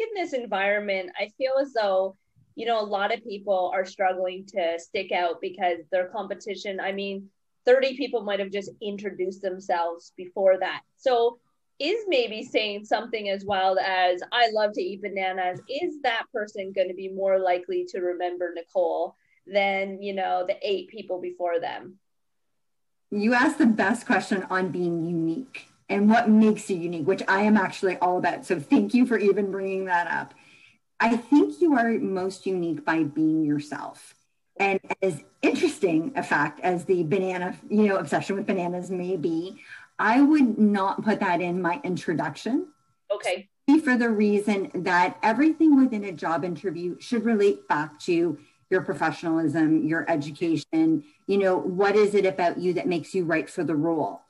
in this environment, I feel as though, you know, a lot of people are struggling to stick out because their competition, I mean, 30 people might have just introduced themselves before that. So is maybe saying something as wild as I love to eat bananas, is that person going to be more likely to remember Nicole than, you know, the eight people before them? You asked the best question on being unique and what makes you unique, which I am actually all about. So thank you for even bringing that up. I think you are most unique by being yourself. And as interesting a fact as the banana, you know, obsession with bananas may be, I would not put that in my introduction. Okay. For the reason that everything within a job interview should relate back to your professionalism, your education, you know, what is it about you that makes you right for the role?